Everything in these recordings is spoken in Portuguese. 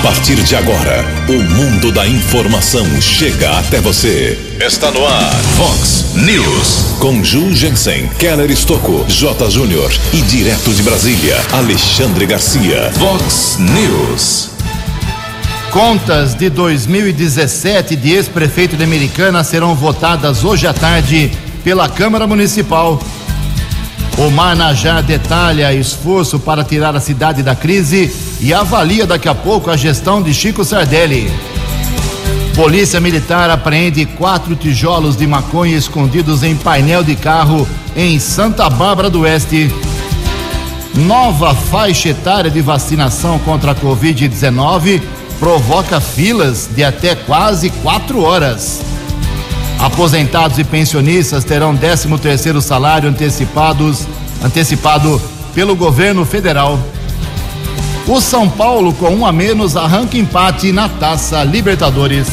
A partir de agora, o mundo da informação chega até você. Está no ar, Fox News. Com Ju Jensen, Keller Estocco, J. Júnior e direto de Brasília, Alexandre Garcia. Fox News. Contas de 2017 de ex-prefeito de Americana serão votadas hoje à tarde pela Câmara Municipal. Omar Najá detalha esforço para tirar a cidade da crise e avalia daqui a pouco a gestão de Chico Sardelli. Polícia Militar apreende quatro tijolos de maconha escondidos em painel de carro em Santa Bárbara do Oeste. Nova faixa etária de vacinação contra a Covid-19 provoca filas de até quase quatro horas. Aposentados e pensionistas terão 13 terceiro salário antecipados, antecipado pelo governo federal. O São Paulo, com um a menos, arranca empate na Taça Libertadores.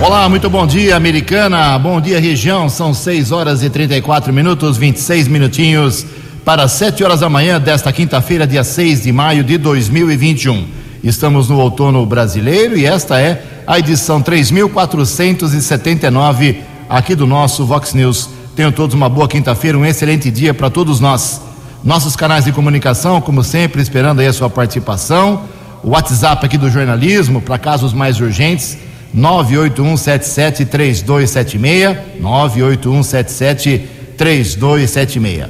Olá, muito bom dia, americana. Bom dia, região. São 6 horas e 34 minutos, 26 minutinhos para 7 horas da manhã desta quinta-feira, dia 6 de maio de 2021. Estamos no outono brasileiro e esta é a edição 3479 aqui do nosso Vox News. Tenham todos uma boa quinta-feira, um excelente dia para todos nós. Nossos canais de comunicação, como sempre, esperando aí a sua participação. O WhatsApp aqui do jornalismo, para casos mais urgentes, 981773276. 981773276.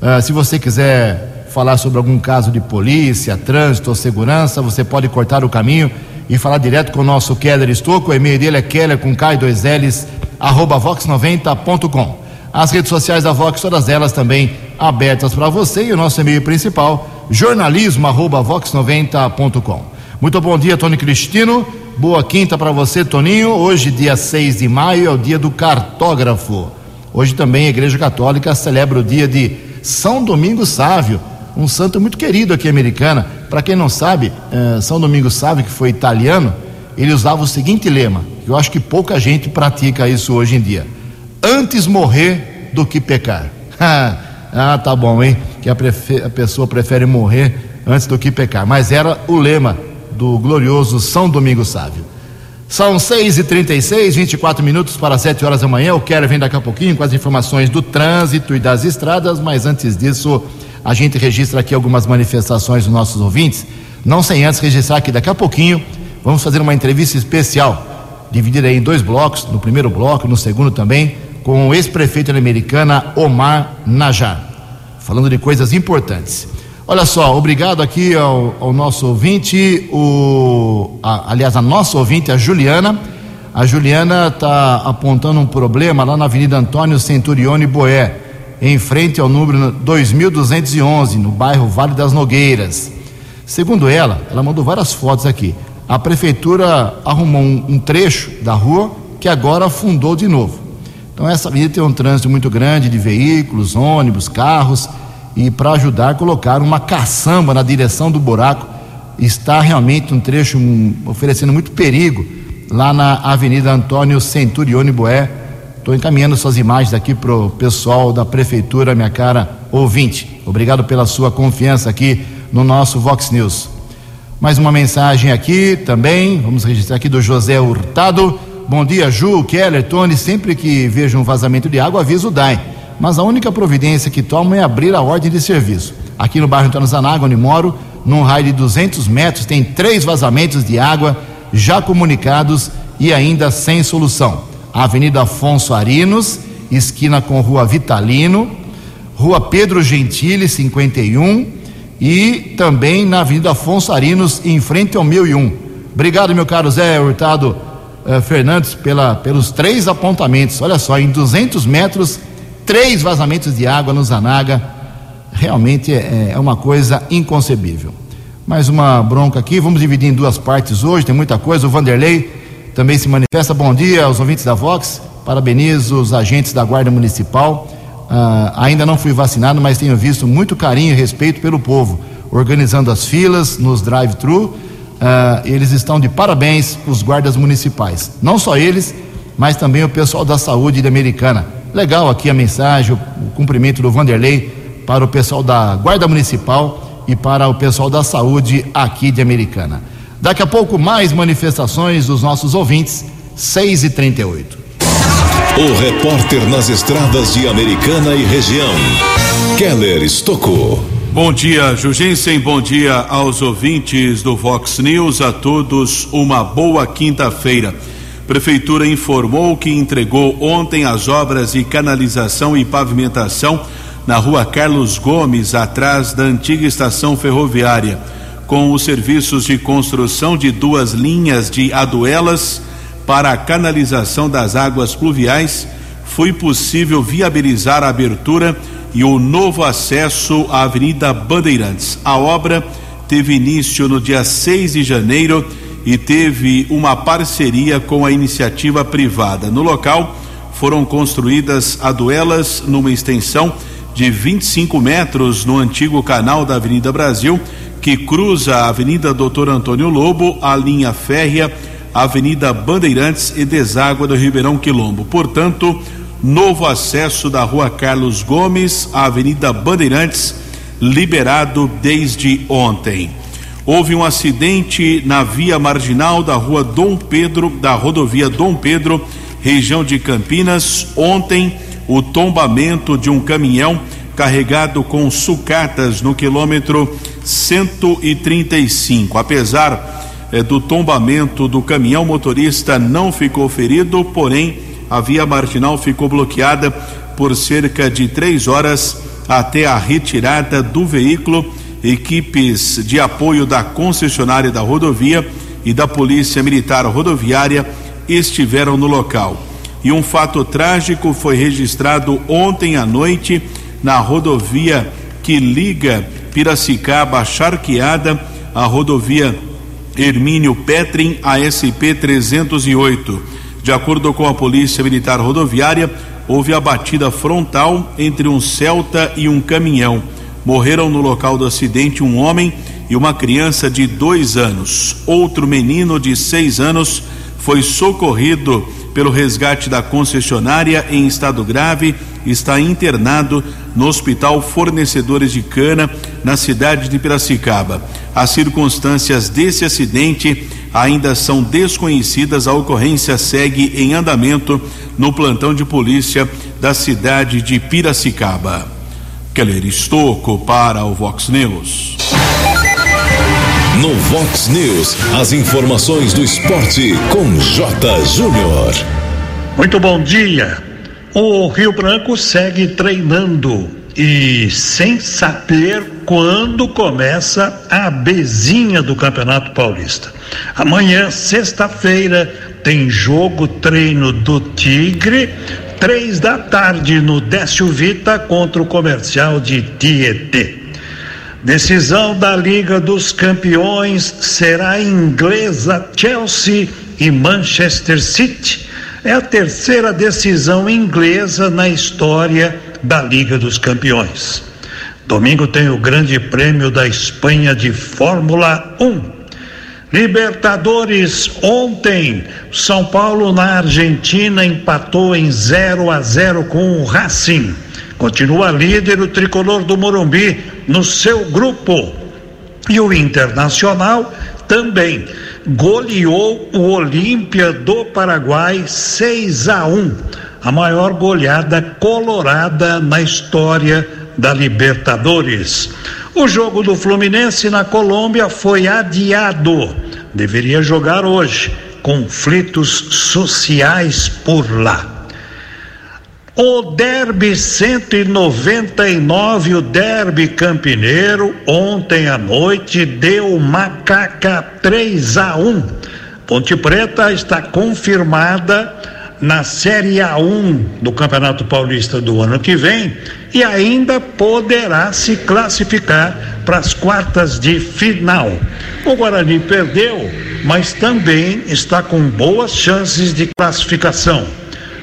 Uh, se você quiser falar sobre algum caso de polícia, trânsito ou segurança, você pode cortar o caminho e falar direto com o nosso Keller Estocco. O e-mail dele é keller com K e dois L's, arroba vox90.com. As redes sociais da Vox, todas elas também abertas para você e o nosso e-mail principal, jornalismo arroba vox90.com. Muito bom dia, Tony Cristino. Boa quinta para você, Toninho. Hoje, dia 6 de maio, é o dia do cartógrafo. Hoje também a Igreja Católica celebra o dia de São Domingos Sávio, um santo muito querido aqui americana. Para quem não sabe, eh, São Domingos Sávio, que foi italiano, ele usava o seguinte lema, que eu acho que pouca gente pratica isso hoje em dia: antes morrer do que pecar. ah, tá bom, hein? Que a, a, pessoa prefere morrer antes do que pecar. Mas era o lema do glorioso São Domingos Sávio. São 6 e 36 24 minutos para 7 horas da manhã. O Quero vem daqui a pouquinho com as informações do trânsito e das estradas, mas antes disso, a gente registra aqui algumas manifestações dos nossos ouvintes. Não sem antes registrar que daqui a pouquinho vamos fazer uma entrevista especial, dividida em dois blocos, no primeiro bloco, no segundo também, com o ex-prefeito Americana, Omar Najar, falando de coisas importantes. Olha só, obrigado aqui ao, ao nosso ouvinte, o, a, aliás, a nossa ouvinte, a Juliana. A Juliana está apontando um problema lá na Avenida Antônio Centurione Boé, em frente ao número 2211, no bairro Vale das Nogueiras. Segundo ela, ela mandou várias fotos aqui. A prefeitura arrumou um, um trecho da rua que agora afundou de novo. Então essa avenida tem um trânsito muito grande de veículos, ônibus, carros e para ajudar colocar uma caçamba na direção do buraco. Está realmente um trecho oferecendo muito perigo lá na Avenida Antônio Centurione Boé. Estou encaminhando suas imagens aqui para o pessoal da Prefeitura, minha cara ouvinte. Obrigado pela sua confiança aqui no nosso Vox News. Mais uma mensagem aqui também, vamos registrar aqui do José Hurtado. Bom dia, Ju, Keller, Tony. Sempre que vejo um vazamento de água, aviso o DAI mas a única providência que tomo é abrir a ordem de serviço. Aqui no bairro Antônio Zanaga, onde moro, num raio de 200 metros, tem três vazamentos de água já comunicados e ainda sem solução. Avenida Afonso Arinos, esquina com Rua Vitalino, Rua Pedro Gentili, 51, e também na Avenida Afonso Arinos, em frente ao 1001. Obrigado, meu caro Zé Hurtado eh, Fernandes, pela, pelos três apontamentos. Olha só, em 200 metros três vazamentos de água no Zanaga. Realmente é, é uma coisa inconcebível. Mais uma bronca aqui, vamos dividir em duas partes hoje, tem muita coisa. O Vanderlei também se manifesta. Bom dia aos ouvintes da Vox, parabenizo os agentes da Guarda Municipal. Uh, ainda não fui vacinado, mas tenho visto muito carinho e respeito pelo povo, organizando as filas nos drive-thru. Uh, eles estão de parabéns, os guardas municipais. Não só eles, mas também o pessoal da saúde da Americana Legal aqui a mensagem, o, cumprimento do Vanderlei para o pessoal da Guarda Municipal e para o pessoal da Saúde aqui de Americana. Daqui a pouco, mais manifestações dos nossos ouvintes, 6 e 38 O repórter nas estradas de Americana e região, Keller Estocou. Bom dia, Jugensen. Bom dia aos ouvintes do Vox News. A todos uma boa quinta-feira. Prefeitura informou que entregou ontem as obras de canalização e pavimentação na rua Carlos Gomes, atrás da antiga estação ferroviária com os serviços de construção de duas linhas de aduelas para a canalização das águas pluviais, foi possível viabilizar a abertura e o novo acesso à Avenida Bandeirantes. A obra teve início no dia 6 de janeiro e teve uma parceria com a iniciativa privada. No local foram construídas aduelas numa extensão de 25 metros no antigo canal da Avenida Brasil que cruza a Avenida Doutor Antônio Lobo, a linha férrea, Avenida Bandeirantes e deságua do Ribeirão Quilombo. Portanto, novo acesso da Rua Carlos Gomes à Avenida Bandeirantes, liberado desde ontem. Houve um acidente na via marginal da Rua Dom Pedro, da rodovia Dom Pedro, região de Campinas. Ontem, o tombamento de um caminhão carregado com sucatas no quilômetro 135. Apesar do tombamento do caminhão, motorista não ficou ferido, porém a via marginal ficou bloqueada por cerca de três horas até a retirada do veículo. Equipes de apoio da concessionária da rodovia e da Polícia Militar Rodoviária estiveram no local. E um fato trágico foi registrado ontem à noite na rodovia que liga Piracicaba Charqueada à rodovia Hermínio Petrin ASP 308. De acordo com a Polícia Militar Rodoviária, houve a batida frontal entre um Celta e um caminhão. Morreram no local do acidente um homem e uma criança de dois anos. Outro menino de seis anos foi socorrido pelo resgate da concessionária em estado grave está internado no Hospital Fornecedores de Cana, na cidade de Piracicaba. As circunstâncias desse acidente ainda são desconhecidas. A ocorrência segue em andamento no plantão de polícia da cidade de Piracicaba. Keller Estocco para o Vox News. No Vox News, as informações do esporte com J. Júnior. Muito bom dia. O Rio Branco segue treinando e sem saber quando começa a bezinha do Campeonato Paulista. Amanhã, sexta-feira, tem jogo treino do Tigre, três da tarde no Décio Vita contra o comercial de Tietê. Decisão da Liga dos Campeões será inglesa Chelsea e Manchester City. É a terceira decisão inglesa na história da Liga dos Campeões. Domingo tem o Grande Prêmio da Espanha de Fórmula 1. Libertadores ontem, São Paulo na Argentina empatou em 0 a 0 com o Racing. Continua líder o tricolor do Morumbi no seu grupo. E o Internacional também goleou o Olímpia do Paraguai 6 a 1, a maior goleada colorada na história da Libertadores. O jogo do Fluminense na Colômbia foi adiado. Deveria jogar hoje. Conflitos sociais por lá. O Derby 199, o Derby Campineiro, ontem à noite deu macaca 3 a 1. Ponte Preta está confirmada na Série A1 do Campeonato Paulista do ano que vem e ainda poderá se classificar para as quartas de final. O Guarani perdeu, mas também está com boas chances de classificação.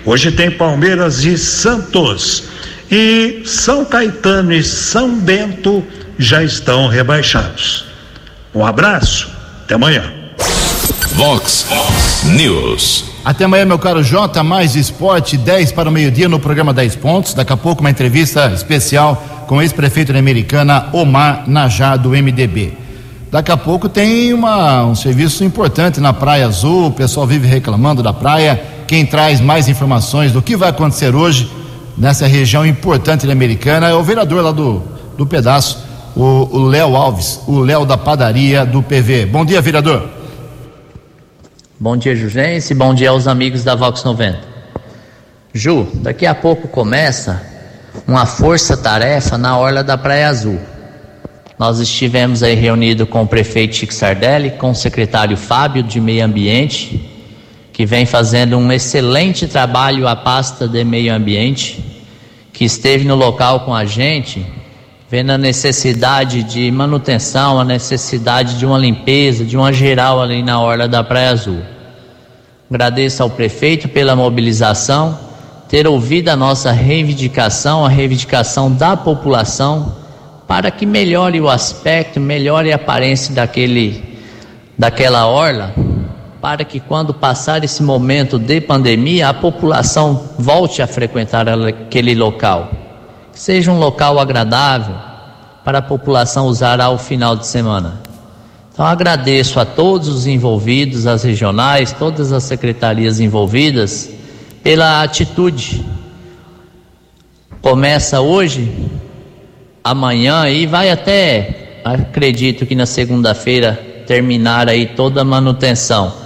Hoje tem Palmeiras e Santos. E São Caetano e São Bento já estão rebaixados. Um abraço, até amanhã. Vox News. Até amanhã, meu caro Jota, mais esporte, 10 para o meio-dia no programa 10 pontos. Daqui a pouco, uma entrevista especial com o ex-prefeito da Americana, Omar Najá, do MDB. Daqui a pouco tem uma, um serviço importante na Praia Azul, o pessoal vive reclamando da praia. Quem traz mais informações do que vai acontecer hoje nessa região importante da Americana é o vereador lá do, do pedaço, o Léo Alves, o Léo da padaria do PV. Bom dia, vereador. Bom dia, Jugense. Bom dia aos amigos da Vox 90. Ju, daqui a pouco começa uma força-tarefa na Orla da Praia Azul. Nós estivemos aí reunidos com o prefeito Chico Sardelli, com o secretário Fábio de Meio Ambiente, que vem fazendo um excelente trabalho à pasta de meio ambiente, que esteve no local com a gente, vendo a necessidade de manutenção, a necessidade de uma limpeza, de uma geral ali na orla da Praia Azul. Agradeço ao prefeito pela mobilização, ter ouvido a nossa reivindicação, a reivindicação da população, para que melhore o aspecto, melhore a aparência daquele, daquela orla, para que quando passar esse momento de pandemia, a população volte a frequentar aquele local seja um local agradável para a população usar ao final de semana. Então agradeço a todos os envolvidos, as regionais, todas as secretarias envolvidas pela atitude. Começa hoje, amanhã e vai até, acredito que na segunda-feira terminar aí toda a manutenção.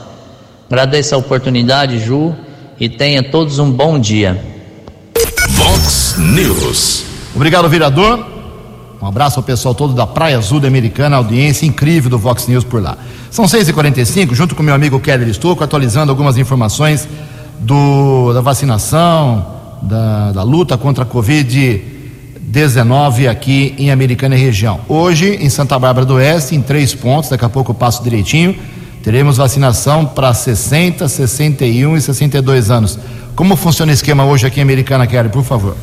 Agradeço a oportunidade, Ju, e tenha todos um bom dia. Vox News. Obrigado, vereador. Um abraço ao pessoal todo da Praia Azul da Americana, audiência incrível do Vox News por lá. São 6h45, junto com meu amigo Keller Estouco, atualizando algumas informações do, da vacinação, da, da luta contra a Covid-19 aqui em Americana e região. Hoje, em Santa Bárbara do Oeste, em três pontos, daqui a pouco eu passo direitinho, teremos vacinação para 60, 61 e 62 anos. Como funciona o esquema hoje aqui em Americana, Keller, por favor?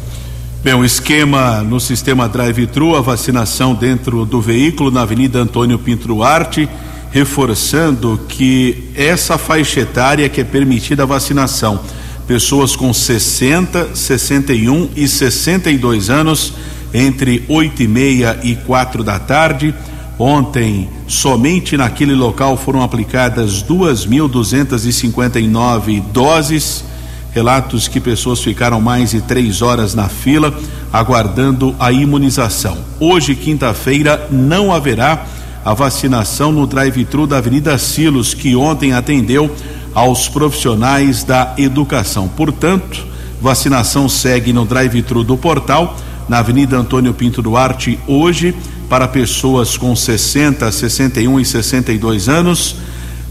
Bem, o esquema no sistema drive-thru, a vacinação dentro do veículo na Avenida Antônio Pinto Duarte, reforçando que essa faixa etária que é permitida a vacinação, pessoas com 60, 61 e 62 anos, entre 8 e meia e quatro da tarde. Ontem, somente naquele local foram aplicadas 2.259 doses relatos que pessoas ficaram mais de três horas na fila aguardando a imunização. Hoje, quinta-feira, não haverá a vacinação no drive-thru da Avenida Silos, que ontem atendeu aos profissionais da educação. Portanto, vacinação segue no drive-thru do portal, na Avenida Antônio Pinto Duarte, hoje, para pessoas com 60, 61 e 62 anos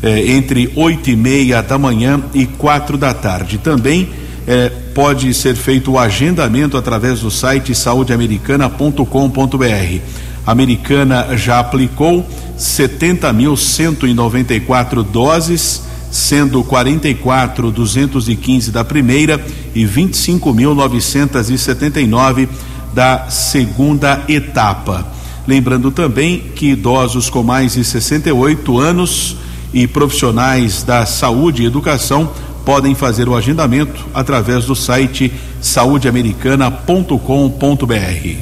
eh, entre oito e meia da manhã e quatro da tarde. Também eh, pode ser feito o agendamento através do site saudeamericana.com.br. Americana já aplicou 70.194 doses, sendo 44.215 da primeira e 25.979 da segunda etapa. Lembrando também que idosos com mais de 68 anos e profissionais da saúde e educação podem fazer o agendamento através do site saudeamericana.com.br.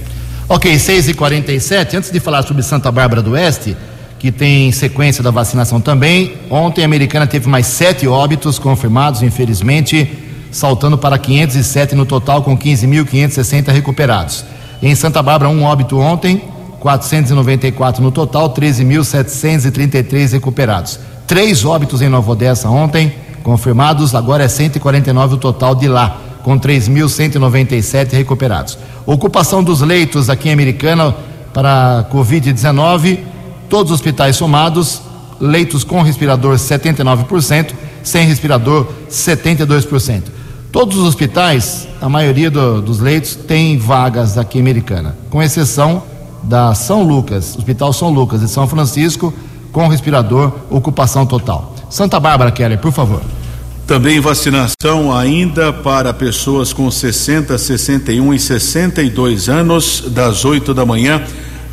Ok, 6 e 47 Antes de falar sobre Santa Bárbara do Oeste, que tem sequência da vacinação também, ontem a Americana teve mais sete óbitos confirmados, infelizmente, saltando para 507 no total, com 15.560 recuperados. Em Santa Bárbara, um óbito ontem, 494 no total, 13.733 recuperados. Três óbitos em Nova Odessa ontem, confirmados, agora é 149 o total de lá, com 3.197 recuperados. Ocupação dos leitos aqui em Americana para Covid-19, todos os hospitais somados, leitos com respirador 79%, sem respirador 72%. Todos os hospitais, a maioria do, dos leitos tem vagas aqui em Americana, com exceção da São Lucas, Hospital São Lucas de São Francisco, com respirador, ocupação total. Santa Bárbara, Keller, por favor. Também vacinação ainda para pessoas com 60, 61 e 62 anos, das 8 da manhã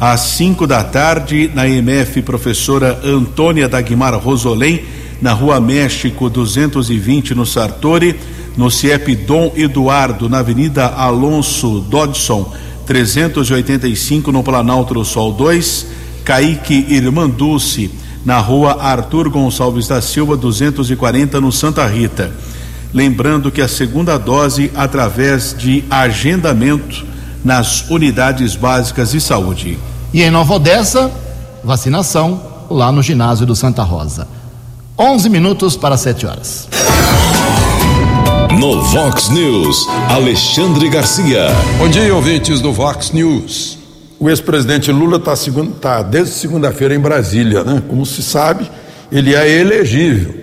às 5 da tarde, na MF Professora Antônia Dagmar Rosolém, na Rua México 220, no Sartori, no CIEP Dom Eduardo, na Avenida Alonso Dodson, 385, no Planalto do Sol 2 Kaique Irmanducci, na rua Arthur Gonçalves da Silva, 240, no Santa Rita. Lembrando que a segunda dose através de agendamento nas unidades básicas de saúde. E em Nova Odessa, vacinação lá no ginásio do Santa Rosa. 11 minutos para 7 horas. No Vox News, Alexandre Garcia. Bom dia, ouvintes do Vox News. O ex-presidente Lula está tá desde segunda-feira em Brasília, né? Como se sabe, ele é elegível.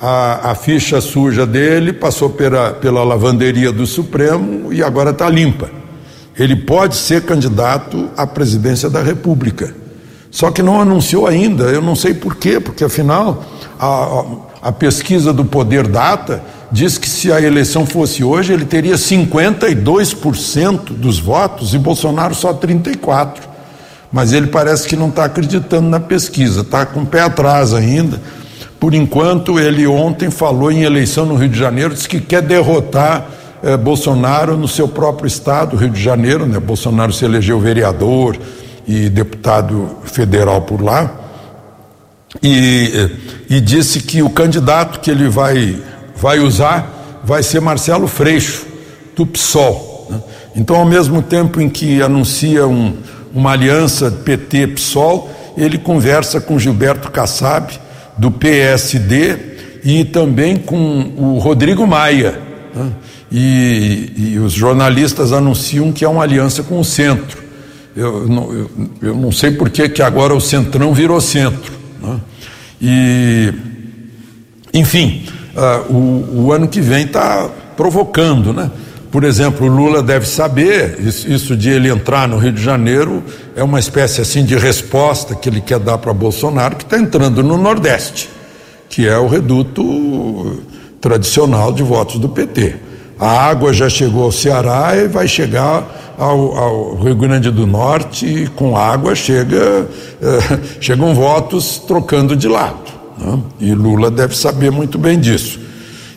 A, a ficha suja dele passou pela, pela lavanderia do Supremo e agora está limpa. Ele pode ser candidato à presidência da República. Só que não anunciou ainda, eu não sei por quê, porque afinal a, a pesquisa do Poder Data diz que se a eleição fosse hoje, ele teria 52% dos votos e Bolsonaro só 34%. Mas ele parece que não está acreditando na pesquisa, está com o pé atrás ainda. Por enquanto, ele ontem falou em eleição no Rio de Janeiro, disse que quer derrotar eh, Bolsonaro no seu próprio estado, Rio de Janeiro. Né? Bolsonaro se elegeu vereador e deputado federal por lá. E, e disse que o candidato que ele vai vai usar vai ser Marcelo Freixo, do PSOL. Né? Então, ao mesmo tempo em que anuncia um, uma aliança PT-PSOL, ele conversa com Gilberto Kassab, do PSD, e também com o Rodrigo Maia. Né? E, e, os jornalistas anunciam que é uma aliança com o centro. Eu não, eu, eu não sei por que agora o centrão virou centro. E, enfim, uh, o, o, ano que vem está provocando, né? Por exemplo, o Lula deve saber, isso, isso, de ele entrar no Rio de Janeiro é uma espécie assim de resposta que ele quer dar para Bolsonaro, que está entrando no Nordeste, que é o reduto tradicional de votos do PT. A água já chegou ao Ceará e vai chegar ao, ao Rio Grande do Norte, e com água chega, eh, chegam votos trocando de lado. Né? E Lula deve saber muito bem disso.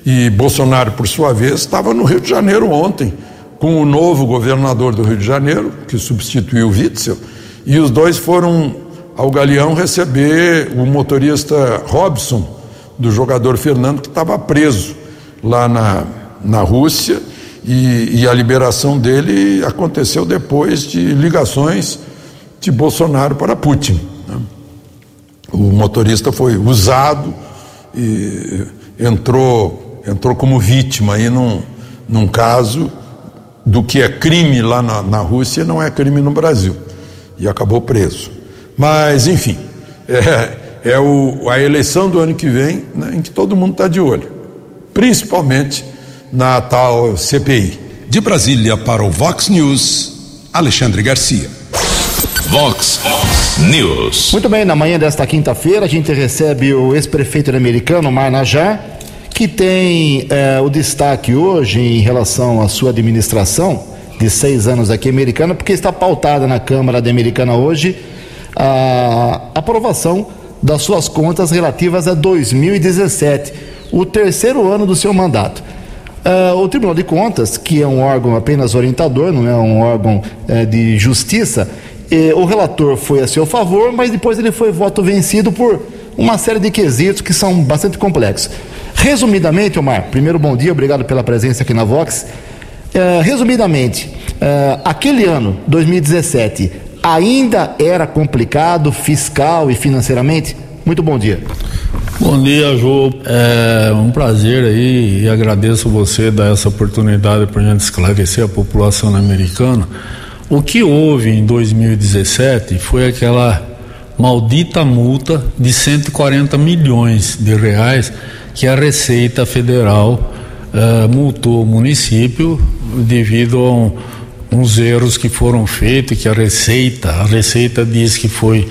E Bolsonaro, por sua vez, estava no Rio de Janeiro ontem, com o novo governador do Rio de Janeiro, que substituiu o Witzel, e os dois foram ao Galeão receber o motorista Robson, do jogador Fernando, que estava preso lá na, na Rússia, e, e a liberação dele aconteceu depois de ligações de Bolsonaro para Putin. O motorista foi usado e entrou, entrou como vítima aí num, num caso do que é crime lá na, na Rússia não é crime no Brasil e acabou preso. Mas, enfim, é, é o, a eleição do ano que vem né, em que todo mundo está de olho, principalmente na tal CPI. De Brasília para o Vox News, Alexandre Garcia. Vox News. Muito bem, na manhã desta quinta-feira a gente recebe o ex-prefeito americano, Marnajá, que tem eh, o destaque hoje em relação à sua administração de seis anos aqui americana, porque está pautada na Câmara de Americana hoje a aprovação das suas contas relativas a 2017, o terceiro ano do seu mandato. Uh, o Tribunal de Contas, que é um órgão apenas orientador, não é um órgão uh, de justiça, o relator foi a seu favor, mas depois ele foi voto vencido por uma série de quesitos que são bastante complexos. Resumidamente, Omar, primeiro bom dia, obrigado pela presença aqui na Vox. Uh, resumidamente, uh, aquele ano, 2017, ainda era complicado fiscal e financeiramente? Muito bom dia. Bom dia, Ju. É um prazer aí e agradeço você dar essa oportunidade para a gente esclarecer a população americana o que houve em 2017 foi aquela maldita multa de 140 milhões de reais que a Receita Federal uh, multou o município devido a um, uns erros que foram feitos, que a Receita, a Receita diz que foi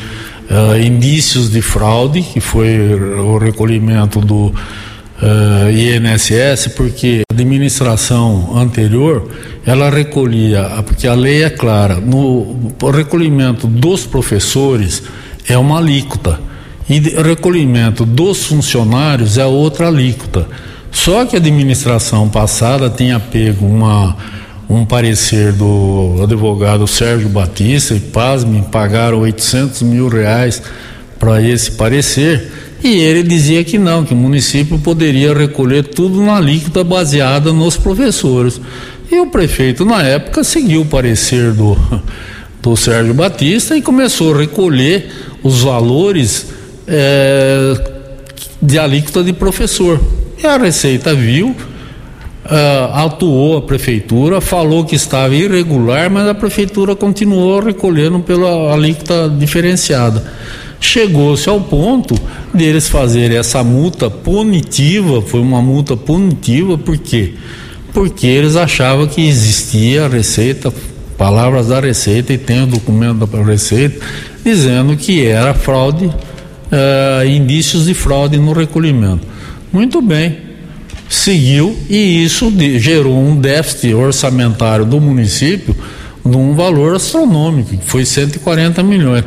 uh, indícios de fraude, que foi o recolhimento do uh, INSS, porque a administração anterior ela recolhia, porque a lei é clara, no recolhimento dos professores é uma alíquota e recolhimento dos funcionários é outra alíquota. Só que a administração passada tinha pego uma um parecer do advogado Sérgio Batista e pasme, pagaram 800 mil reais para esse parecer e ele dizia que não, que o município poderia recolher tudo na alíquota baseada nos professores. E o prefeito, na época, seguiu o parecer do, do Sérgio Batista e começou a recolher os valores é, de alíquota de professor. E a Receita viu, Uh, atuou a prefeitura, falou que estava irregular, mas a prefeitura continuou recolhendo pela alíquota diferenciada. Chegou-se ao ponto deles fazerem essa multa punitiva, foi uma multa punitiva, por quê? Porque eles achavam que existia a receita, palavras da receita, e tem o documento da receita, dizendo que era fraude, uh, indícios de fraude no recolhimento. Muito bem, seguiu e isso gerou um déficit orçamentário do município de um valor astronômico, que foi 140 milhões.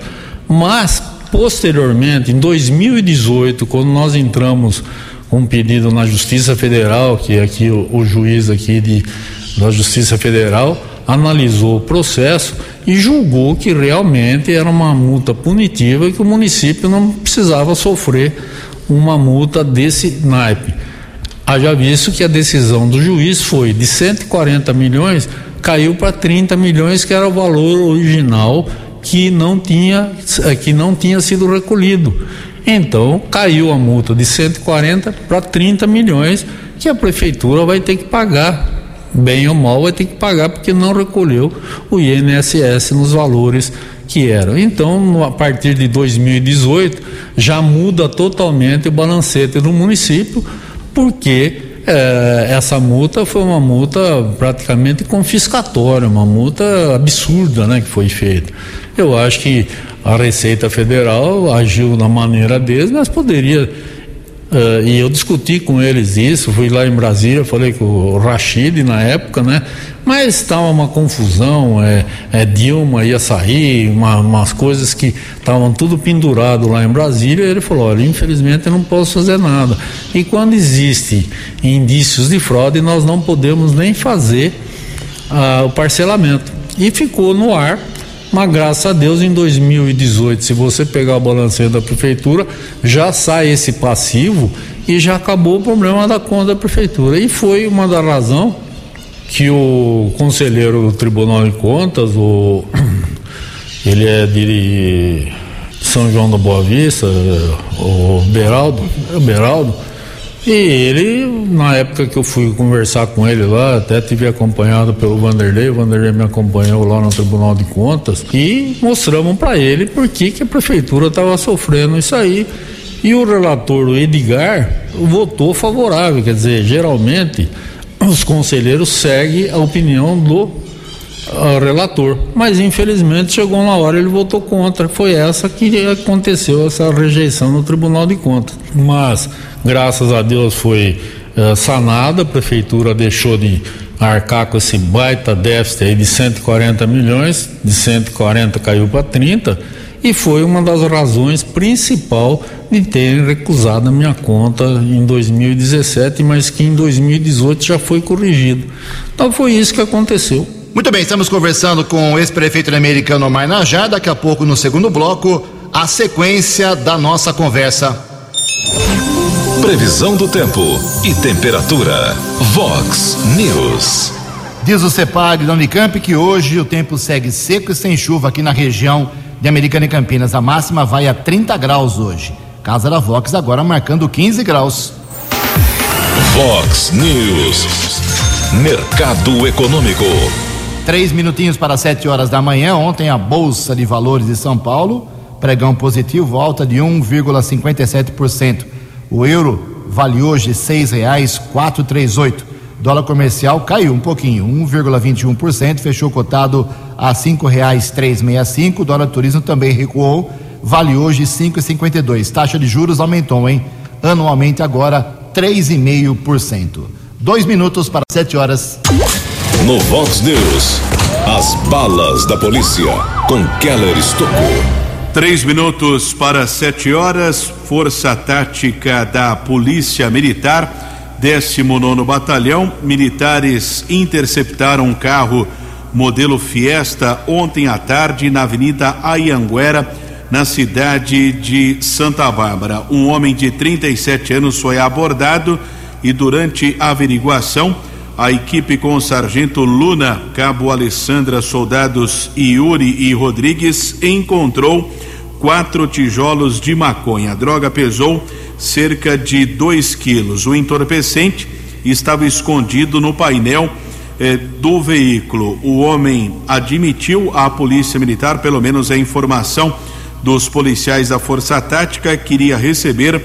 Mas, posteriormente, em 2018, quando nós entramos um pedido na Justiça Federal, que é aqui o, o juiz aqui de, da Justiça Federal analisou o processo e julgou que realmente era uma multa punitiva e que o município não precisava sofrer uma multa desse naipe. Haja visto que a decisão do juiz foi de 140 milhões, caiu para 30 milhões, que era o valor original que não tinha, eh, que não tinha sido recolhido. Então, caiu a multa de 140 para 30 milhões, que a prefeitura vai ter que pagar. Bem ou mal, vai ter que pagar porque não recolheu o INSS nos valores que eram. Então, a partir de 2018, já muda totalmente o balancete do município porque é, essa multa foi uma multa praticamente confiscatória, uma multa absurda né, que foi feita. Eu acho que a Receita Federal agiu da maneira deles, mas poderia Uh, e eu discuti com eles isso, fui lá em Brasília, falei com o Rachid na época, né? Mas estava uma confusão, é, é, Dilma ia sair, uma, umas coisas que estavam tudo pendurado lá em Brasília, ele falou, olha, infelizmente eu não posso fazer nada. E quando existe indícios de fraude, nós não podemos nem fazer uh, o parcelamento. E ficou no ar mas graças a Deus em 2018, se você pegar o balanceio da prefeitura, já sai esse passivo e já acabou o problema da conta da prefeitura. E foi uma da razão que o conselheiro do Tribunal de Contas, o, ele é de São João da Boa Vista, o Beraldo, é o Beraldo, e ele, na época que eu fui conversar com ele lá, até tive acompanhado pelo Vanderlei, o Vanderlei me acompanhou lá no Tribunal de Contas e mostramos para ele por que, que a prefeitura estava sofrendo isso aí. E o relator, o Edgar, votou favorável, quer dizer, geralmente os conselheiros seguem a opinião do relator, mas infelizmente chegou na hora ele votou contra. Foi essa que aconteceu essa rejeição no Tribunal de Contas. Mas graças a Deus foi uh, sanada, a prefeitura deixou de arcar com esse baita déficit aí de 140 milhões, de 140 caiu para 30 e foi uma das razões principal de terem recusado a minha conta em 2017, mas que em 2018 já foi corrigido. Então foi isso que aconteceu. Muito bem, estamos conversando com o ex-prefeito americano Omar Najá. Daqui a pouco, no segundo bloco, a sequência da nossa conversa. Previsão do tempo e temperatura. Vox News. Diz o CEPAG da Unicamp que hoje o tempo segue seco e sem chuva aqui na região de Americana e Campinas. A máxima vai a 30 graus hoje. Casa da Vox agora marcando 15 graus. Vox News. Mercado Econômico. Três minutinhos para sete horas da manhã. Ontem a Bolsa de Valores de São Paulo, pregão positivo, alta de 1,57%. O euro vale hoje seis reais quatro três oito. Dólar comercial caiu um pouquinho, 1,21%, fechou cotado a cinco reais três meia cinco. Dólar turismo também recuou, vale hoje cinco e cinquenta e dois. Taxa de juros aumentou, hein? Anualmente agora três e meio por cento. Dois minutos para sete horas. No Vox News, as balas da polícia com Keller Estocou. Três minutos para sete horas. Força Tática da Polícia Militar 19 Batalhão, militares interceptaram um carro modelo Fiesta ontem à tarde na Avenida Ayanguera, na cidade de Santa Bárbara. Um homem de 37 anos foi abordado e durante a averiguação, a equipe com o sargento Luna, cabo Alessandra, soldados Yuri e Rodrigues encontrou quatro tijolos de maconha. A droga pesou cerca de 2 quilos. O entorpecente estava escondido no painel eh, do veículo. O homem admitiu à polícia militar, pelo menos a informação dos policiais da Força Tática, queria receber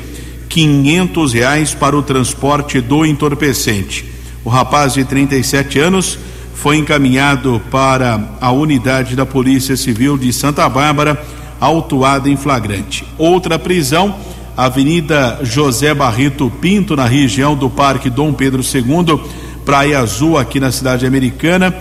quinhentos reais para o transporte do entorpecente. O rapaz de 37 anos foi encaminhado para a unidade da Polícia Civil de Santa Bárbara, autuado em flagrante. Outra prisão Avenida José Barreto Pinto, na região do Parque Dom Pedro II, Praia Azul, aqui na cidade americana.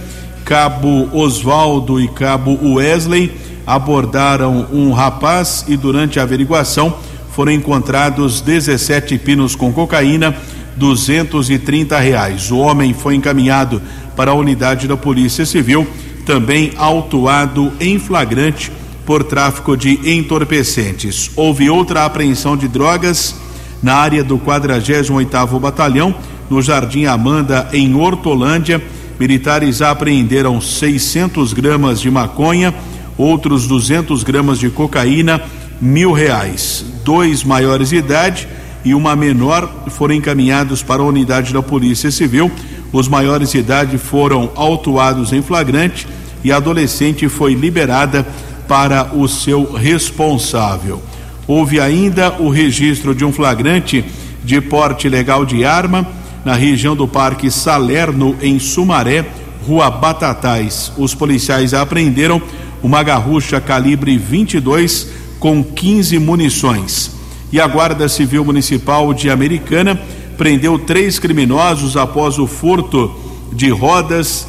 Cabo Oswaldo e Cabo Wesley abordaram um rapaz e durante a averiguação foram encontrados 17 pinos com cocaína, 230 reais. O homem foi encaminhado para a unidade da Polícia Civil, também autuado em flagrante por tráfico de entorpecentes. Houve outra apreensão de drogas na área do 48º Batalhão, no Jardim Amanda, em Hortolândia. Militares apreenderam 600 gramas de maconha, outros 200 gramas de cocaína, mil reais. Dois maiores de idade e uma menor foram encaminhados para a unidade da Polícia Civil. Os maiores de idade foram autuados em flagrante e a adolescente foi liberada para o seu responsável. Houve ainda o registro de um flagrante de porte legal de arma na região do Parque Salerno, em Sumaré, Rua Batatais. Os policiais apreenderam uma garrucha calibre 22 com 15 munições. E a Guarda Civil Municipal de Americana prendeu três criminosos após o furto de rodas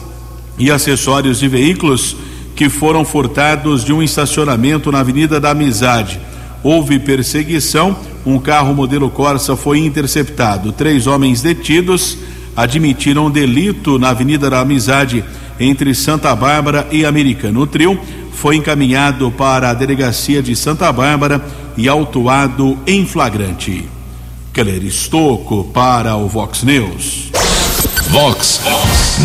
e acessórios de veículos que foram furtados de um estacionamento na Avenida da Amizade. Houve perseguição, um carro modelo Corsa foi interceptado. Três homens detidos admitiram delito na Avenida da Amizade entre Santa Bárbara e Americano. O trio foi encaminhado para a delegacia de Santa Bárbara e autuado em flagrante. Keller Estocco para o Vox News. Vox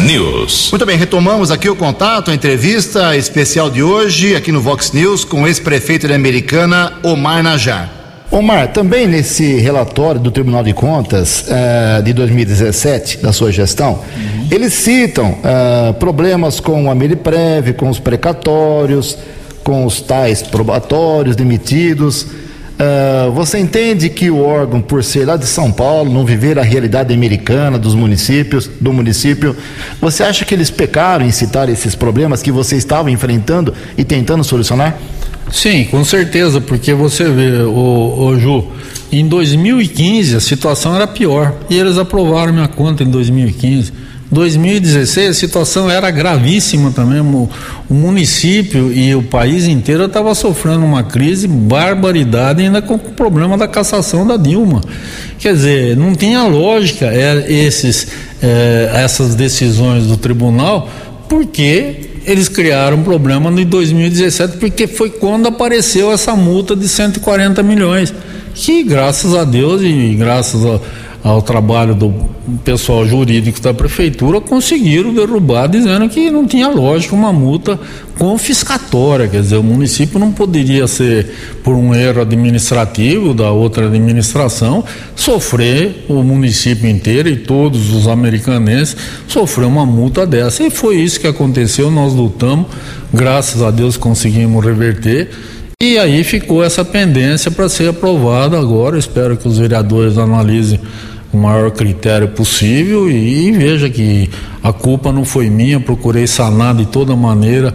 News. Muito bem, retomamos aqui o contato, a entrevista especial de hoje aqui no Vox News com o ex-prefeito da Americana, Omar Najar. Omar, também nesse relatório do Tribunal de Contas uh, de 2017, da sua gestão, uhum. eles citam uh, problemas com a Ameriprev, com os precatórios, com os tais probatórios demitidos. Uh, você entende que o órgão, por ser lá de São Paulo, não viver a realidade americana dos municípios, do município, você acha que eles pecaram em citar esses problemas que você estava enfrentando e tentando solucionar? Sim, com certeza, porque você vê, o, o Ju, em 2015 a situação era pior e eles aprovaram minha conta em 2015 2016 a situação era gravíssima também. O, o município e o país inteiro estava sofrendo uma crise barbaridade, ainda com o problema da cassação da Dilma. Quer dizer, não tinha lógica é, esses, é, essas decisões do tribunal, porque eles criaram um problema em 2017, porque foi quando apareceu essa multa de 140 milhões. Que graças a Deus e graças a ao trabalho do pessoal jurídico da prefeitura, conseguiram derrubar, dizendo que não tinha lógica uma multa confiscatória, quer dizer, o município não poderia ser, por um erro administrativo da outra administração, sofrer o município inteiro e todos os americanenses sofrer uma multa dessa. E foi isso que aconteceu, nós lutamos, graças a Deus conseguimos reverter. E aí ficou essa pendência para ser aprovada agora. Espero que os vereadores analisem o maior critério possível e, e veja que a culpa não foi minha, procurei sanar de toda maneira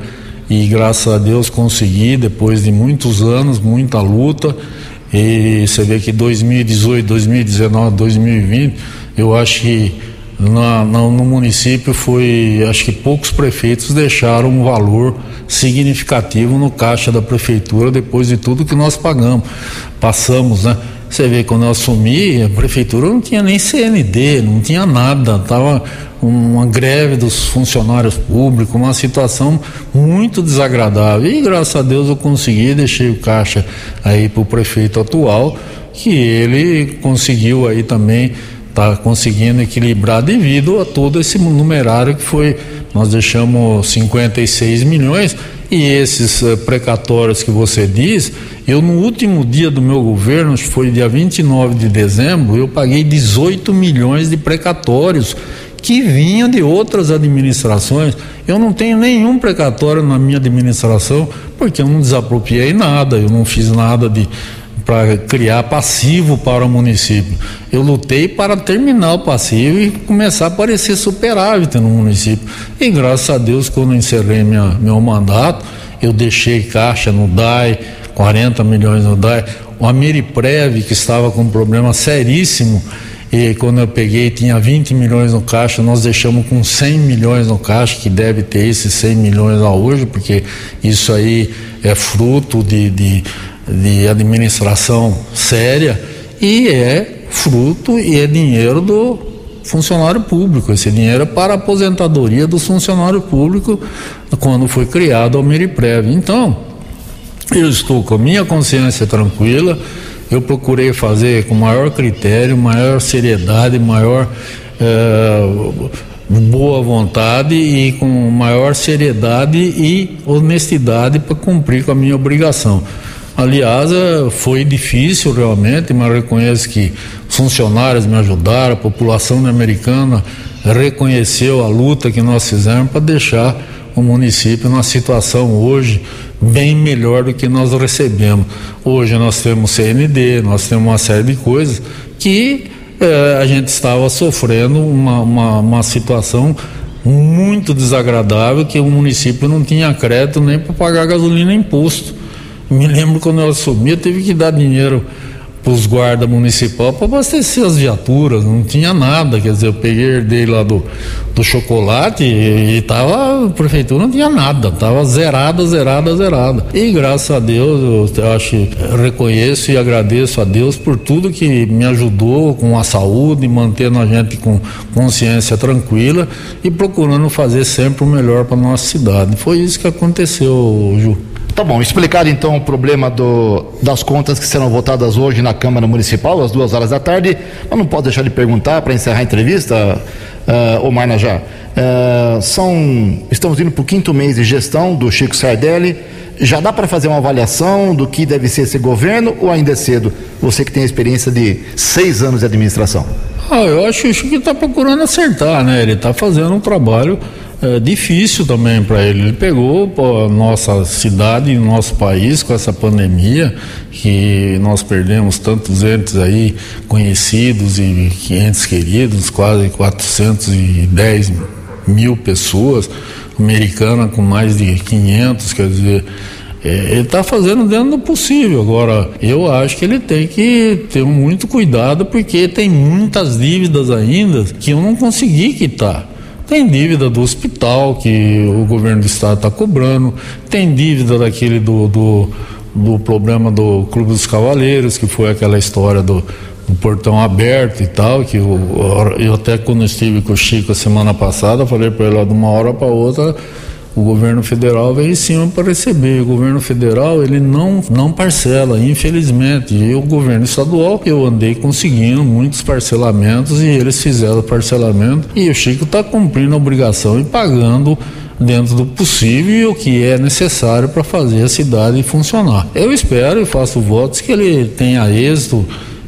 e graças a Deus consegui depois de muitos anos, muita luta. E você vê que 2018, 2019, 2020, eu acho que na, na, no município foi, acho que poucos prefeitos deixaram um valor significativo no caixa da prefeitura depois de tudo que nós pagamos, passamos, né? Você vê, quando eu assumi, a prefeitura não tinha nem CND, não tinha nada, estava uma greve dos funcionários públicos, uma situação muito desagradável. E graças a Deus eu consegui, deixei o caixa aí para o prefeito atual, que ele conseguiu aí também está conseguindo equilibrar devido a todo esse numerário que foi. Nós deixamos 56 milhões e esses uh, precatórios que você diz, eu no último dia do meu governo, que foi dia 29 de dezembro, eu paguei 18 milhões de precatórios que vinham de outras administrações. Eu não tenho nenhum precatório na minha administração, porque eu não desapropriei nada, eu não fiz nada de para criar passivo para o município. Eu lutei para terminar o passivo e começar a aparecer superávit no município. E graças a Deus, quando encerrei minha, meu mandato, eu deixei caixa no DAI, 40 milhões no DAI. O Ameriprev, que estava com um problema seríssimo, e quando eu peguei tinha 20 milhões no caixa, nós deixamos com 100 milhões no caixa, que deve ter esses 100 milhões lá hoje, porque isso aí é fruto de, de de administração séria e é fruto e é dinheiro do funcionário público. Esse dinheiro é para a aposentadoria do funcionário público quando foi criado o Meriprev. Então, eu estou com a minha consciência tranquila, eu procurei fazer com maior critério, maior seriedade, maior eh, boa vontade e com maior seriedade e honestidade para cumprir com a minha obrigação. Aliás, é, foi difícil realmente, mas reconheço que funcionários me ajudaram, a população americana reconheceu a luta que nós fizemos para deixar o município numa situação hoje bem melhor do que nós recebemos. Hoje nós temos CND, nós temos uma série de coisas que eh, a gente estava sofrendo uma, uma, uma situação muito desagradável que o município não tinha crédito nem para pagar gasolina e imposto. Me lembro quando eu assumi, eu tive que dar dinheiro para os guardas municipal para abastecer as viaturas, não tinha nada, quer dizer, eu peguei herdei lá do, do chocolate e, e tava, a prefeitura não tinha nada, tava zerada, zerada, zerada. E graças a Deus, eu, eu acho, reconheço e agradeço a Deus por tudo que me ajudou com a saúde, mantendo a gente com consciência tranquila e procurando fazer sempre o melhor para nossa cidade. Foi isso que aconteceu, Ju. Tá bom, explicado então o problema do, das contas que serão votadas hoje na Câmara Municipal, às duas horas da tarde. Mas não posso deixar de perguntar para encerrar a entrevista, uh, Omar Najá. Uh, são, estamos indo para o quinto mês de gestão do Chico Sardelli. Já dá para fazer uma avaliação do que deve ser esse governo ou ainda é cedo? Você que tem a experiência de seis anos de administração. Ah, eu acho que o Chico está procurando acertar, né? Ele está fazendo um trabalho é, difícil também para ele. Ele pegou a nossa cidade, nosso país com essa pandemia, que nós perdemos tantos entes aí conhecidos e entes queridos, quase 410 mil pessoas, americana com mais de 500, quer dizer. É, ele está fazendo dentro do possível. Agora, eu acho que ele tem que ter muito cuidado, porque tem muitas dívidas ainda que eu não consegui quitar. Tem dívida do hospital que o governo do estado está cobrando, tem dívida daquele do, do, do, problema do Clube dos Cavaleiros, que foi aquela história do, do portão aberto e tal, que eu, eu até quando estive com o Chico semana passada, falei para ele, ó, de uma hora para outra o governo federal vem em cima para receber. O governo federal ele não não parcela, infelizmente. E o governo estadual eu andei conseguindo muitos parcelamentos e eles fizeram parcelamento e o Chico está cumprindo a obrigação e pagando dentro do possível e o que é necessário para fazer a cidade funcionar. Eu espero e faço votos que ele tenha êxito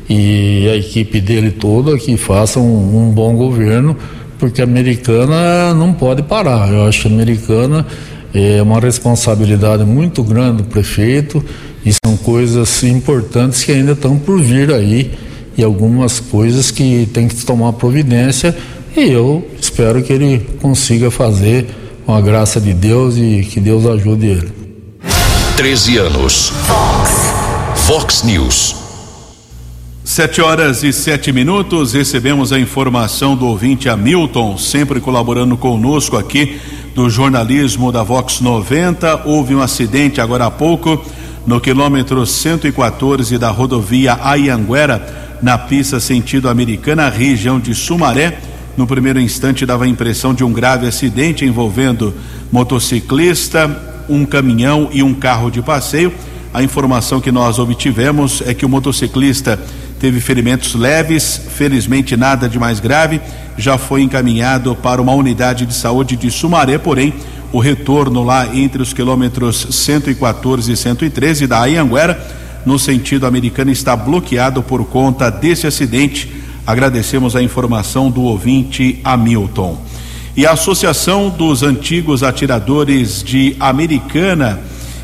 e a equipe dele toda que faça um, um bom governo porque a americana não pode parar. Eu acho que a americana é uma responsabilidade muito grande do prefeito e são coisas importantes que ainda estão por vir aí e algumas coisas que tem que tomar providência e eu espero que ele consiga fazer com a graça de Deus e que Deus ajude ele. 13 anos. Fox. Fox News. Sete horas e sete minutos, recebemos a informação do ouvinte Hamilton, sempre colaborando conosco aqui do jornalismo da Vox 90. Houve um acidente agora há pouco no quilômetro 114 da rodovia Ayanguera, na pista sentido americana, região de Sumaré. No primeiro instante dava a impressão de um grave acidente envolvendo motociclista, um caminhão e um carro de passeio. A informação que nós obtivemos é que o motociclista teve ferimentos leves, felizmente nada de mais grave, já foi encaminhado para uma unidade de saúde de Sumaré, porém o retorno lá entre os quilômetros 114 e 113 da Anhanguera, no sentido americano, está bloqueado por conta desse acidente. Agradecemos a informação do ouvinte Hamilton. E a Associação dos Antigos Atiradores de Americana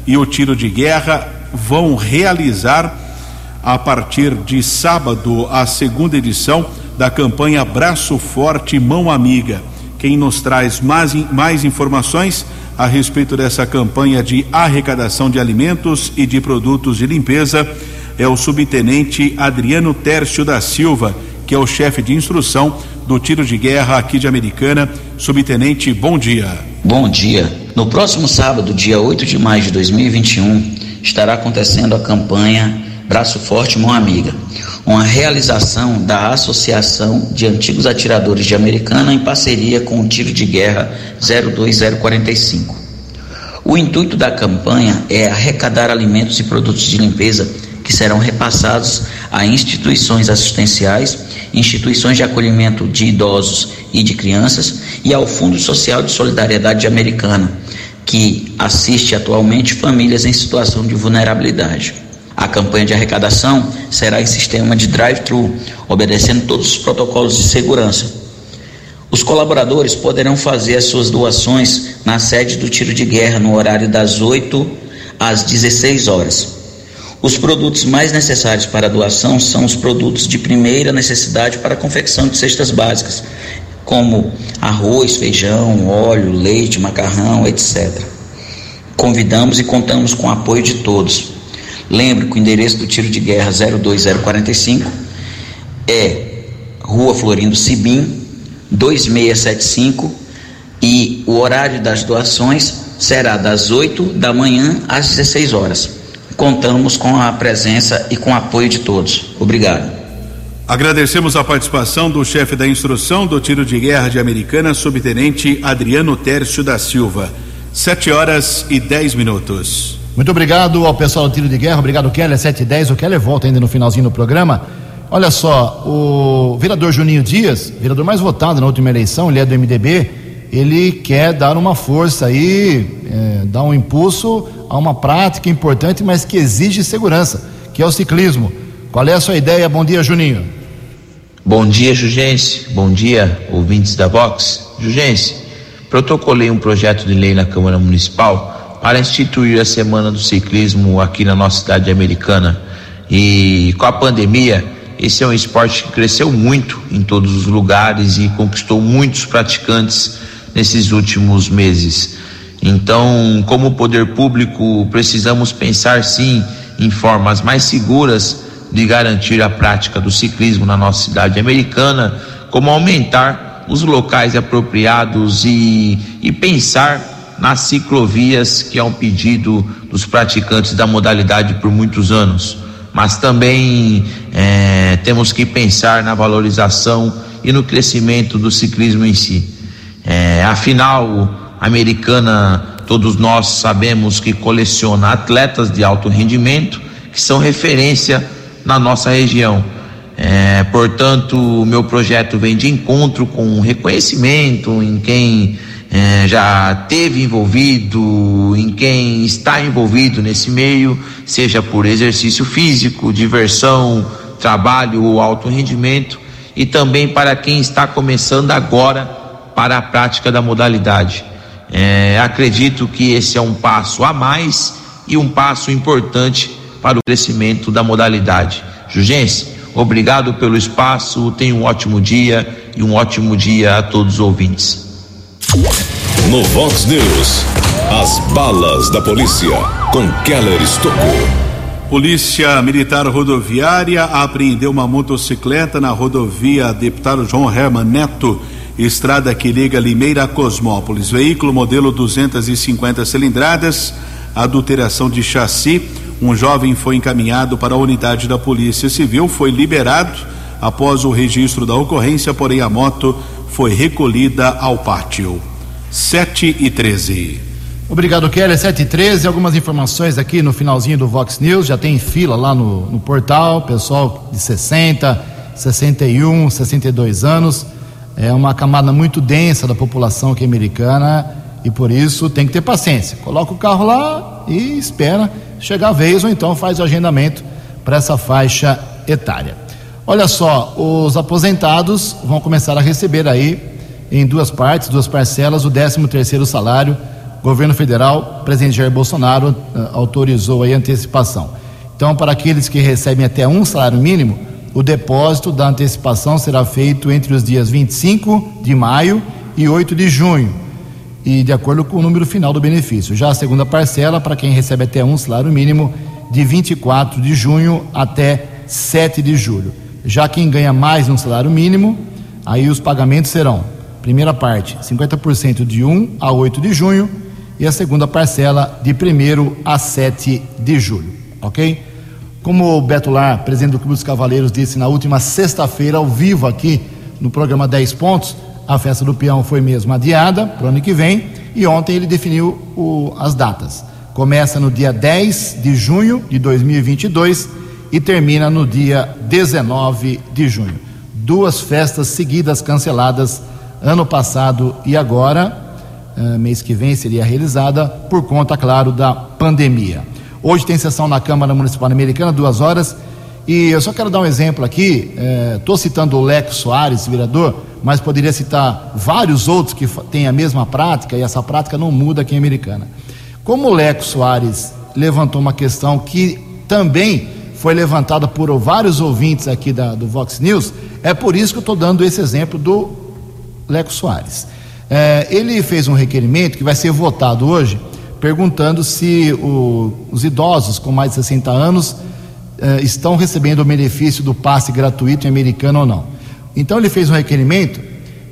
e o Tiro de Guerra vão realizar a partir de sábado a segunda edição da campanha Braço Forte Mão Amiga. Quem nos traz mais, mais informações a respeito dessa campanha de arrecadação de alimentos e de produtos de limpeza é o subtenente Adriano Tércio da Silva, que é o chefe de instrução do tiro de guerra aqui de Americana. Subtenente, bom dia. Bom dia. No próximo sábado, dia 8 de maio de 2021, estará acontecendo a campanha Braço Forte Mão Amiga, uma realização da Associação de Antigos Atiradores de Americana em parceria com o Tiro de Guerra 02045. O intuito da campanha é arrecadar alimentos e produtos de limpeza que serão repassados a instituições assistenciais, instituições de acolhimento de idosos e de crianças e ao Fundo Social de Solidariedade Americana, que assiste atualmente famílias em situação de vulnerabilidade. A campanha de arrecadação será em sistema de drive-thru, obedecendo todos os protocolos de segurança. Os colaboradores poderão fazer as suas doações na sede do tiro de guerra no horário das 8 às 16 horas. Os produtos mais necessários para a doação são os produtos de primeira necessidade para a confecção de cestas básicas, como arroz, feijão, óleo, leite, macarrão, etc. Convidamos e contamos com o apoio de todos. Lembre que o endereço do tiro de guerra 02045 é Rua Florindo Sibim, 2675 e o horário das doações será das 8 da manhã às 16 horas. Contamos com a presença e com o apoio de todos. Obrigado. Agradecemos a participação do chefe da instrução do tiro de guerra de Americana, subtenente Adriano Tércio da Silva. Sete horas e dez minutos. Muito obrigado ao pessoal do Tiro de Guerra, obrigado Keller, 710, o Keller volta ainda no finalzinho do programa. Olha só, o vereador Juninho Dias, vereador mais votado na última eleição, ele é do MDB, ele quer dar uma força aí, é, dar um impulso a uma prática importante, mas que exige segurança, que é o ciclismo. Qual é a sua ideia? Bom dia, Juninho. Bom dia, Jugense. Bom dia, ouvintes da Vox. Jugense, protocolei um projeto de lei na Câmara Municipal para instituir a Semana do Ciclismo aqui na nossa cidade americana. E com a pandemia, esse é um esporte que cresceu muito em todos os lugares e conquistou muitos praticantes nesses últimos meses. Então, como poder público, precisamos pensar sim em formas mais seguras de garantir a prática do ciclismo na nossa cidade americana, como aumentar os locais apropriados e, e pensar nas ciclovias, que é um pedido dos praticantes da modalidade por muitos anos. Mas também é, temos que pensar na valorização e no crescimento do ciclismo em si. É, afinal, a americana, todos nós sabemos que coleciona atletas de alto rendimento que são referência na nossa região. É, portanto, o meu projeto vem de encontro com reconhecimento em quem é, já teve envolvido, em quem está envolvido nesse meio, seja por exercício físico, diversão, trabalho ou alto rendimento, e também para quem está começando agora para a prática da modalidade. É, acredito que esse é um passo a mais e um passo importante para o crescimento da modalidade. Jugense, obrigado pelo espaço, tenha um ótimo dia e um ótimo dia a todos os ouvintes. No Vox News, as balas da polícia com Keller Estocou. Polícia Militar Rodoviária apreendeu uma motocicleta na rodovia Deputado João Herman Neto, estrada que liga Limeira a Cosmópolis. Veículo modelo 250 cilindradas, adulteração de chassi, Um jovem foi encaminhado para a unidade da Polícia Civil, foi liberado após o registro da ocorrência, porém a moto foi recolhida ao pátio. 7 e 13. Obrigado, Kelly. 7 e 13. Algumas informações aqui no finalzinho do Vox News. Já tem fila lá no, no portal. Pessoal de 60, 61, 62 anos. É uma camada muito densa da população aqui americana e por isso tem que ter paciência. Coloca o carro lá e espera chegar a vez ou então faz o agendamento para essa faixa etária. Olha só, os aposentados vão começar a receber aí em duas partes, duas parcelas, o 13 terceiro salário. Governo federal, presidente Jair Bolsonaro, uh, autorizou aí a antecipação. Então, para aqueles que recebem até um salário mínimo, o depósito da antecipação será feito entre os dias 25 de maio e 8 de junho, e de acordo com o número final do benefício. Já a segunda parcela, para quem recebe até um salário mínimo, de 24 de junho até 7 de julho. Já quem ganha mais um salário mínimo, aí os pagamentos serão: primeira parte, 50% de 1 a 8 de junho, e a segunda parcela de 1 a 7 de julho. Ok? Como o Beto Lar, presidente do Clube dos Cavaleiros, disse na última sexta-feira, ao vivo aqui no programa 10 Pontos, a festa do peão foi mesmo adiada para o ano que vem e ontem ele definiu o, as datas. Começa no dia 10 de junho de 2022 e termina no dia 19 de junho. Duas festas seguidas canceladas ano passado e agora, uh, mês que vem seria realizada por conta, claro, da pandemia. Hoje tem sessão na Câmara Municipal Americana, duas horas. E eu só quero dar um exemplo aqui. Estou é, citando o Leco Soares, vereador, mas poderia citar vários outros que têm a mesma prática e essa prática não muda aqui em Americana. Como o Leco Soares levantou uma questão que também foi levantada por vários ouvintes aqui da, do Vox News, é por isso que eu estou dando esse exemplo do Leco Soares. É, ele fez um requerimento que vai ser votado hoje perguntando se o, os idosos com mais de 60 anos eh, estão recebendo o benefício do passe gratuito em americano ou não. Então ele fez um requerimento,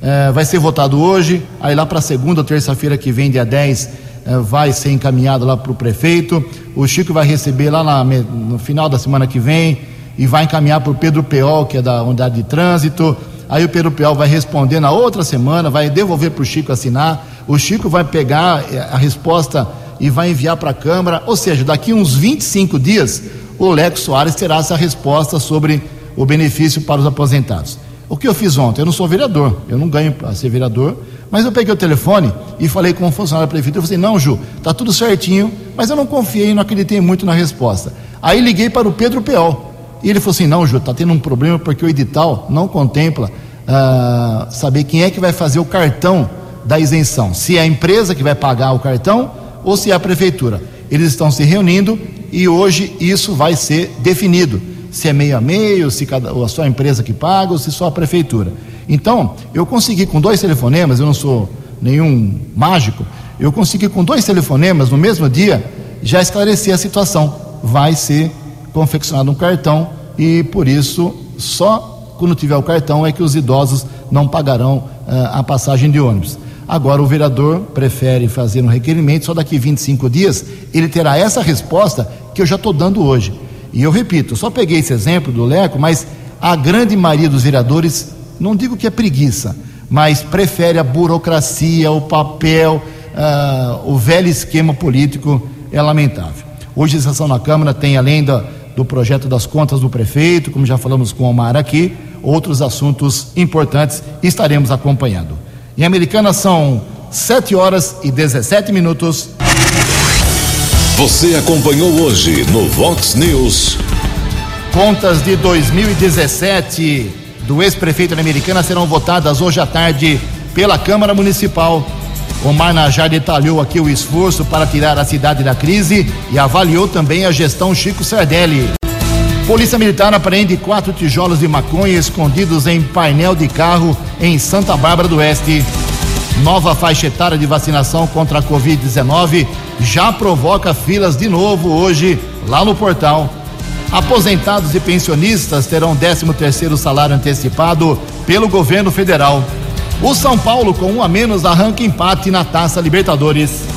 eh, vai ser votado hoje, aí lá para segunda ou terça-feira que vem, dia 10, eh, vai ser encaminhado lá para o prefeito. O Chico vai receber lá na, no final da semana que vem e vai encaminhar para o Pedro Peol, que é da unidade de trânsito. Aí o Pedro Peol vai responder na outra semana, vai devolver para o Chico assinar. O Chico vai pegar a resposta e vai enviar para a Câmara, ou seja, daqui uns 25 dias, o Leco Soares terá essa resposta sobre o benefício para os aposentados. O que eu fiz ontem? Eu não sou vereador, eu não ganho para ser vereador, mas eu peguei o telefone e falei com o funcionário da prefeitura, eu falei, não, Ju, tá tudo certinho, mas eu não confiei, não acreditei muito na resposta. Aí liguei para o Pedro Peol, e ele falou assim, não, Ju, tá tendo um problema porque o edital não contempla ah, saber quem é que vai fazer o cartão da isenção, se é a empresa que vai pagar o cartão ou se é a prefeitura. Eles estão se reunindo e hoje isso vai ser definido. Se é meio a meio, se cada, ou a sua empresa que paga, ou se só a prefeitura. Então, eu consegui com dois telefonemas, eu não sou nenhum mágico, eu consegui com dois telefonemas no mesmo dia já esclarecer a situação. Vai ser confeccionado um cartão e por isso só quando tiver o cartão é que os idosos não pagarão uh, a passagem de ônibus. Agora, o vereador prefere fazer um requerimento, só daqui 25 dias ele terá essa resposta que eu já estou dando hoje. E eu repito, só peguei esse exemplo do Leco, mas a grande maioria dos vereadores, não digo que é preguiça, mas prefere a burocracia, o papel, uh, o velho esquema político, é lamentável. Hoje a sessão na Câmara tem, além da, do projeto das contas do prefeito, como já falamos com o Omar aqui, outros assuntos importantes estaremos acompanhando. Em Americana são 7 horas e 17 minutos. Você acompanhou hoje no Vox News. Contas de 2017 do ex-prefeito da Americana serão votadas hoje à tarde pela Câmara Municipal. Omar Najar detalhou aqui o esforço para tirar a cidade da crise e avaliou também a gestão Chico Sardelli. Polícia Militar apreende quatro tijolos de maconha escondidos em painel de carro em Santa Bárbara do Oeste. Nova faixa etária de vacinação contra a Covid-19 já provoca filas de novo hoje lá no portal. Aposentados e pensionistas terão 13 terceiro salário antecipado pelo governo federal. O São Paulo, com um a menos, arranca empate na Taça Libertadores.